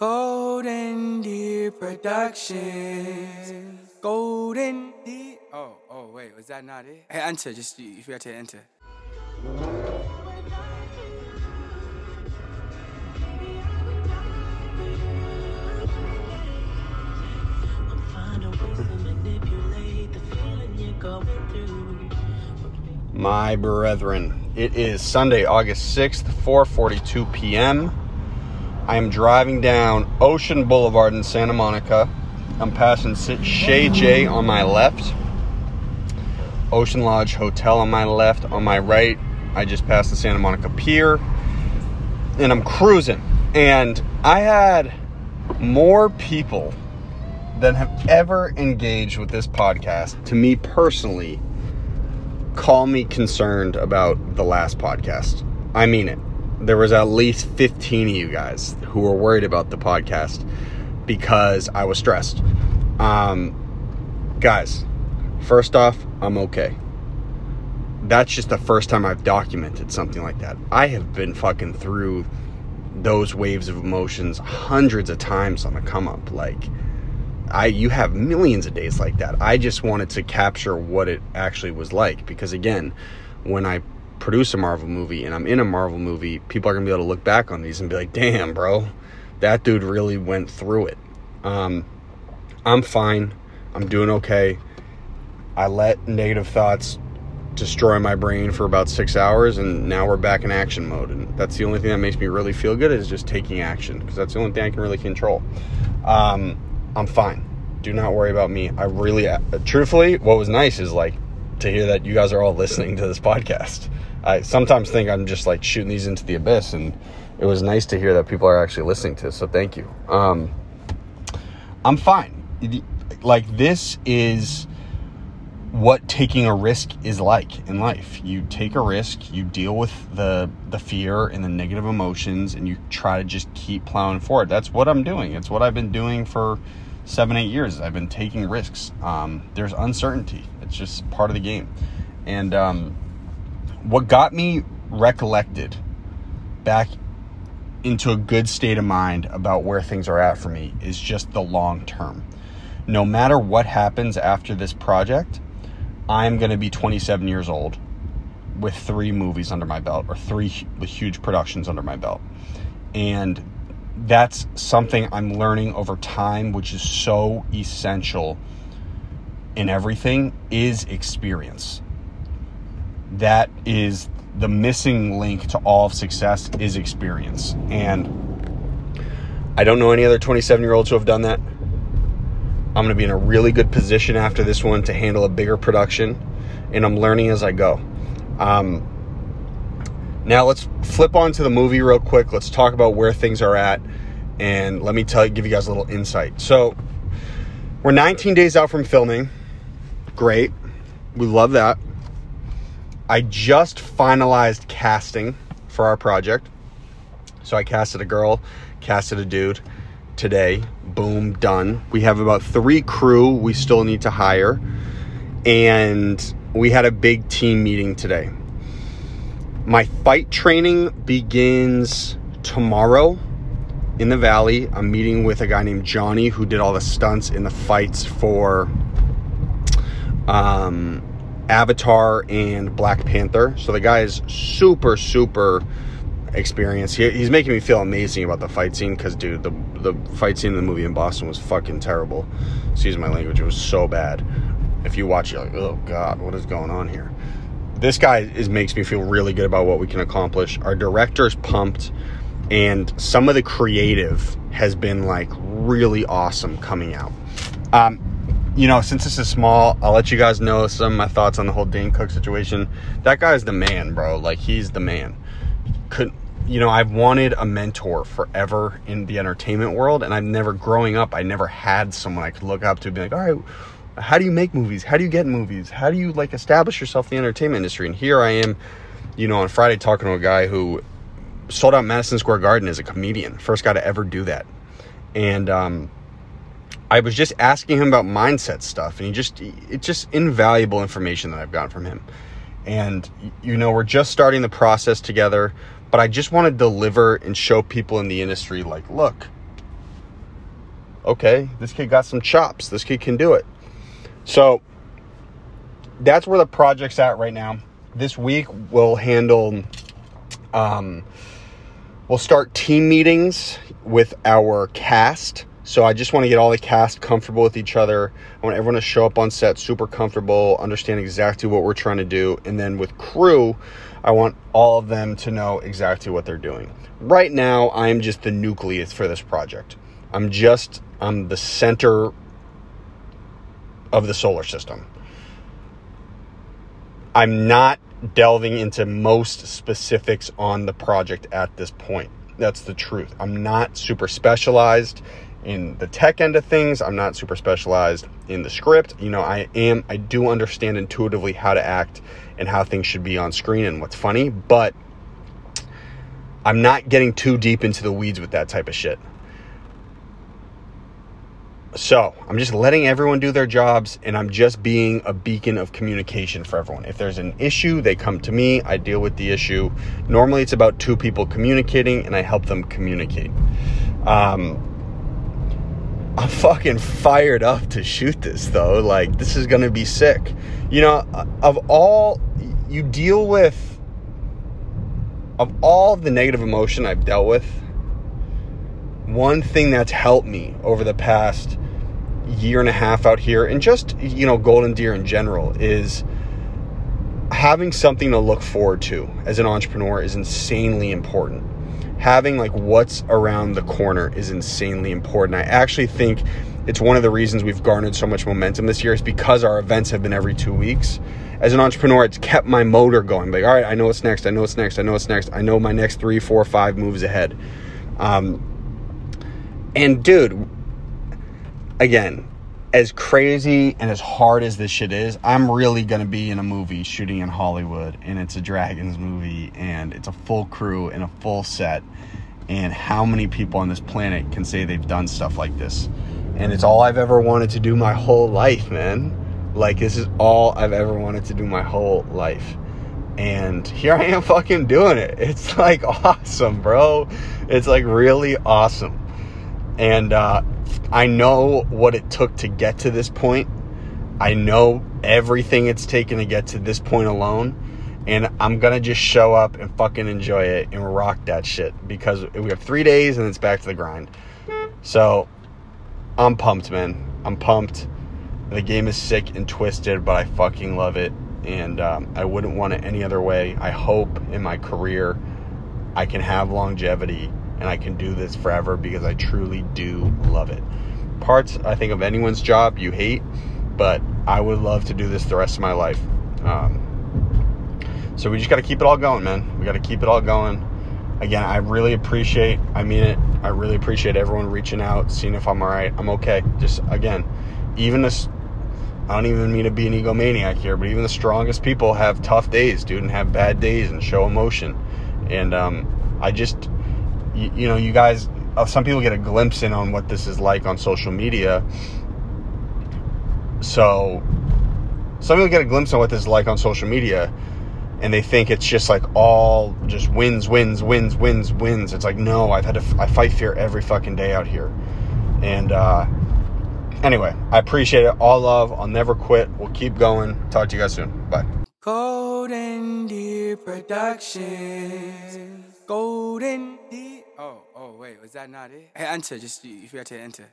Golden Deer Productions. Golden Deer. Oh, oh, wait, was that not it? Hey, enter, just you, forgot to enter. My brethren, it is Sunday, August 6th, 4:42 p.m. I am driving down Ocean Boulevard in Santa Monica. I'm passing Shay J on my left, Ocean Lodge Hotel on my left. On my right, I just passed the Santa Monica Pier, and I'm cruising. And I had more people than have ever engaged with this podcast. To me personally, call me concerned about the last podcast. I mean it. There was at least 15 of you guys who were worried about the podcast because I was stressed. Um, guys, first off, I'm okay. That's just the first time I've documented something like that. I have been fucking through those waves of emotions hundreds of times on the come up. Like, I you have millions of days like that. I just wanted to capture what it actually was like because again, when I produce a Marvel movie and I'm in a Marvel movie, people are gonna be able to look back on these and be like, "Damn, bro, that dude really went through it." Um, I'm fine. I'm doing okay. I let negative thoughts destroy my brain for about six hours, and now we're back in action mode. And that's the only thing that makes me really feel good is just taking action because that's the only thing I can really control. Um, I'm fine. Do not worry about me. I really, uh, truthfully, what was nice is like to hear that you guys are all listening to this podcast. I sometimes think I'm just like shooting these into the abyss, and it was nice to hear that people are actually listening to. So thank you. Um, I'm fine. Like this is what taking a risk is like in life. You take a risk, you deal with the the fear and the negative emotions, and you try to just keep plowing forward. That's what I'm doing. It's what I've been doing for seven, eight years. I've been taking risks. Um, there's uncertainty. It's just part of the game. And um, what got me recollected back into a good state of mind about where things are at for me is just the long term. No matter what happens after this project, I'm going to be 27 years old with three movies under my belt or three huge productions under my belt. And that's something I'm learning over time, which is so essential in everything, is experience. That is the missing link to all of success is experience. And I don't know any other 27 year olds who have done that. I'm going to be in a really good position after this one to handle a bigger production, and I'm learning as I go. Um, now let's flip on to the movie real quick. Let's talk about where things are at, and let me tell you, give you guys a little insight. So we're 19 days out from filming. Great, we love that. I just finalized casting for our project. So I casted a girl, casted a dude today. Boom, done. We have about three crew we still need to hire. And we had a big team meeting today. My fight training begins tomorrow in the valley. I'm meeting with a guy named Johnny who did all the stunts in the fights for um, Avatar and Black Panther. So the guy is super, super experienced. He, he's making me feel amazing about the fight scene because, dude, the the fight scene in the movie in Boston was fucking terrible. Excuse my language. It was so bad. If you watch, you're like, oh god, what is going on here? This guy is makes me feel really good about what we can accomplish. Our director's pumped, and some of the creative has been like really awesome coming out. Um, you know, since this is small, I'll let you guys know some of my thoughts on the whole Dane Cook situation. That guy's the man, bro. Like he's the man. Could you know, I've wanted a mentor forever in the entertainment world, and I've never growing up, I never had someone I could look up to be like, all right, how do you make movies? How do you get movies? How do you like establish yourself in the entertainment industry? And here I am, you know, on Friday talking to a guy who sold out Madison Square Garden as a comedian, first guy to ever do that. And um I was just asking him about mindset stuff, and he just, it's just invaluable information that I've gotten from him. And, you know, we're just starting the process together, but I just want to deliver and show people in the industry, like, look, okay, this kid got some chops. This kid can do it. So that's where the project's at right now. This week we'll handle um, we'll start team meetings with our cast. So I just want to get all the cast comfortable with each other. I want everyone to show up on set super comfortable, understand exactly what we're trying to do. And then with crew, I want all of them to know exactly what they're doing. Right now, I'm just the nucleus for this project. I'm just I'm the center of the solar system. I'm not delving into most specifics on the project at this point. That's the truth. I'm not super specialized in the tech end of things. I'm not super specialized in the script. You know, I am, I do understand intuitively how to act and how things should be on screen and what's funny, but I'm not getting too deep into the weeds with that type of shit. So I'm just letting everyone do their jobs and I'm just being a beacon of communication for everyone. If there's an issue, they come to me, I deal with the issue. Normally it's about two people communicating and I help them communicate. Um, I'm fucking fired up to shoot this though. Like, this is gonna be sick. You know, uh, of all, you deal with, of all the negative emotion I've dealt with, one thing that's helped me over the past year and a half out here and just you know golden deer in general is having something to look forward to as an entrepreneur is insanely important having like what's around the corner is insanely important. I actually think it's one of the reasons we've garnered so much momentum this year is because our events have been every two weeks. As an entrepreneur it's kept my motor going. Like all right i know what's next i know what's next i know what's next i know my next three four five moves ahead. Um, and dude again, as crazy and as hard as this shit is, I'm really gonna be in a movie shooting in Hollywood, and it's a Dragons movie, and it's a full crew and a full set. And how many people on this planet can say they've done stuff like this? And it's all I've ever wanted to do my whole life, man. Like, this is all I've ever wanted to do my whole life. And here I am fucking doing it. It's like awesome, bro. It's like really awesome. And uh, I know what it took to get to this point. I know everything it's taken to get to this point alone. And I'm going to just show up and fucking enjoy it and rock that shit because we have three days and it's back to the grind. So I'm pumped, man. I'm pumped. The game is sick and twisted, but I fucking love it. And um, I wouldn't want it any other way. I hope in my career I can have longevity and I can do this forever because I truly do love it. Parts, I think, of anyone's job you hate, but I would love to do this the rest of my life. Um, so we just got to keep it all going, man. We got to keep it all going. Again, I really appreciate, I mean it, I really appreciate everyone reaching out, seeing if I'm all right. I'm okay. Just, again, even this, I don't even mean to be an egomaniac here, but even the strongest people have tough days, dude, and have bad days and show emotion. And um, I just, you, you know, you guys, uh, some people get a glimpse in on what this is like on social media. So, some people get a glimpse on what this is like on social media, and they think it's just like all just wins, wins, wins, wins, wins. It's like no, I've had to, I fight fear every fucking day out here, and uh, anyway, I appreciate it. All love. I'll never quit. We'll keep going. Talk to you guys soon. Bye. Golden Deer Productions. Golden Deer. Oh, oh, wait, was that not it? Hey, enter. Just you, you forgot to enter.